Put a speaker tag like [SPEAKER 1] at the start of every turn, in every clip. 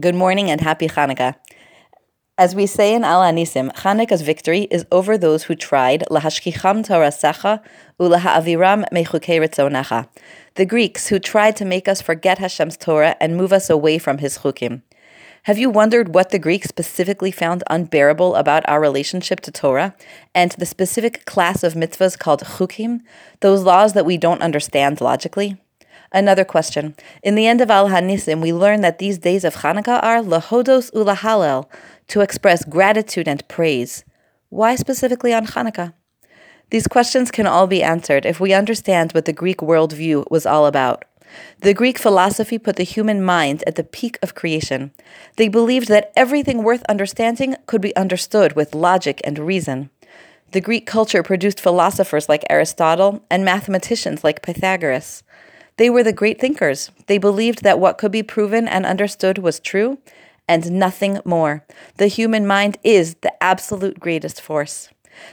[SPEAKER 1] Good morning and happy Hanukkah. As we say in Al Hanisim, Hanukkah's victory is over those who tried lahashkicham torasecha ulaha'aviram mechukei ritzonecha, the Greeks who tried to make us forget Hashem's Torah and move us away from His chukim. Have you wondered what the Greeks specifically found unbearable about our relationship to Torah and to the specific class of mitzvahs called chukim, those laws that we don't understand logically? Another question. In the end of Al Hanisim, we learn that these days of Hanukkah are lahodos ulahalel, to express gratitude and praise. Why specifically on Hanukkah? These questions can all be answered if we understand what the Greek worldview was all about. The Greek philosophy put the human mind at the peak of creation. They believed that everything worth understanding could be understood with logic and reason. The Greek culture produced philosophers like Aristotle and mathematicians like Pythagoras. They were the great thinkers. They believed that what could be proven and understood was true, and nothing more. The human mind is the absolute greatest force.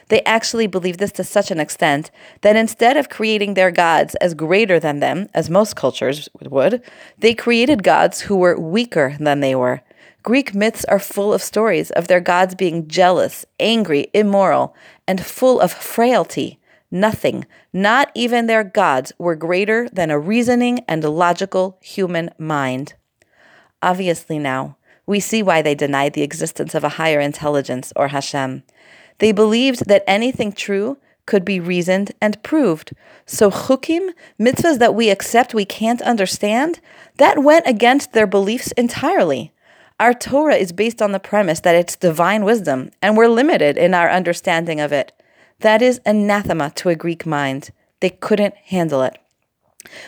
[SPEAKER 1] They actually believed this to such an extent that instead of creating their gods as greater than them, as most cultures would, they created gods who were weaker than they were. Greek myths are full of stories of their gods being jealous, angry, immoral, and full of frailty. Nothing, not even their gods, were greater than a reasoning and logical human mind. Obviously, now, we see why they denied the existence of a higher intelligence or Hashem. They believed that anything true could be reasoned and proved. So chukim, mitzvahs that we accept we can't understand, that went against their beliefs entirely. Our Torah is based on the premise that it's divine wisdom, and we're limited in our understanding of it. That is anathema to a Greek mind. They couldn't handle it.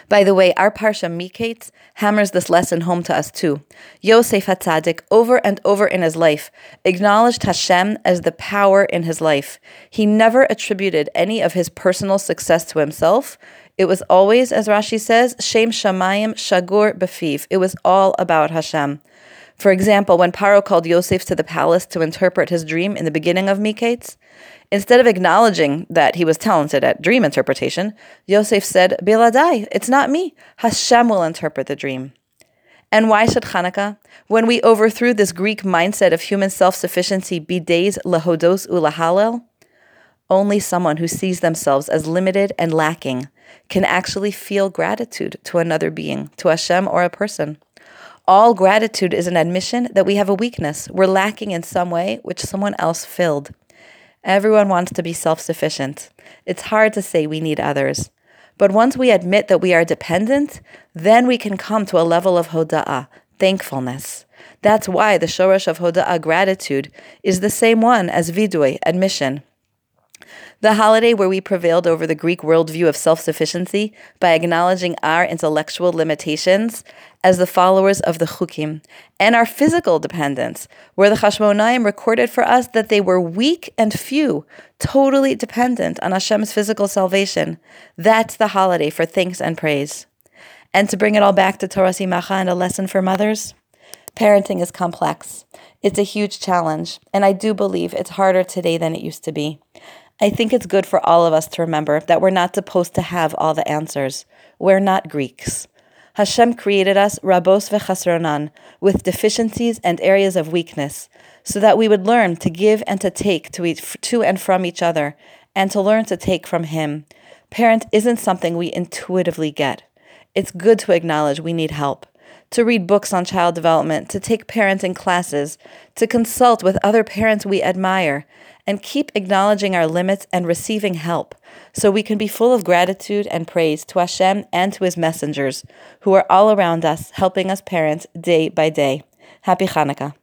[SPEAKER 1] By the way, our Parsha Miketz hammers this lesson home to us too. Yosef Hatzadik, over and over in his life, acknowledged Hashem as the power in his life. He never attributed any of his personal success to himself. It was always, as Rashi says, Shem Shamayim Shagur Befiv. It was all about Hashem. For example, when Paro called Yosef to the palace to interpret his dream in the beginning of Miketz, instead of acknowledging that he was talented at dream interpretation, Yosef said, Biladai, it's not me. Hashem will interpret the dream. And why should Hanukkah, when we overthrew this Greek mindset of human self sufficiency, be days lahodos ulahalel? Only someone who sees themselves as limited and lacking can actually feel gratitude to another being, to Hashem or a person. All gratitude is an admission that we have a weakness. We're lacking in some way which someone else filled. Everyone wants to be self sufficient. It's hard to say we need others. But once we admit that we are dependent, then we can come to a level of hoda'ah, thankfulness. That's why the shorash of hoda'ah, gratitude, is the same one as vidui, admission. The holiday where we prevailed over the Greek worldview of self sufficiency by acknowledging our intellectual limitations as the followers of the Chukim, and our physical dependence, where the Chashmonaim recorded for us that they were weak and few, totally dependent on Hashem's physical salvation. That's the holiday for thanks and praise. And to bring it all back to Toras Imecha and a lesson for mothers, parenting is complex. It's a huge challenge, and I do believe it's harder today than it used to be. I think it's good for all of us to remember that we're not supposed to have all the answers. We're not Greeks. Hashem created us rabos vechasronan, with deficiencies and areas of weakness, so that we would learn to give and to take to, each, to and from each other, and to learn to take from Him. Parent isn't something we intuitively get. It's good to acknowledge we need help to read books on child development, to take parenting classes, to consult with other parents we admire, and keep acknowledging our limits and receiving help so we can be full of gratitude and praise to Hashem and to His messengers who are all around us, helping us parents day by day. Happy Hanukkah.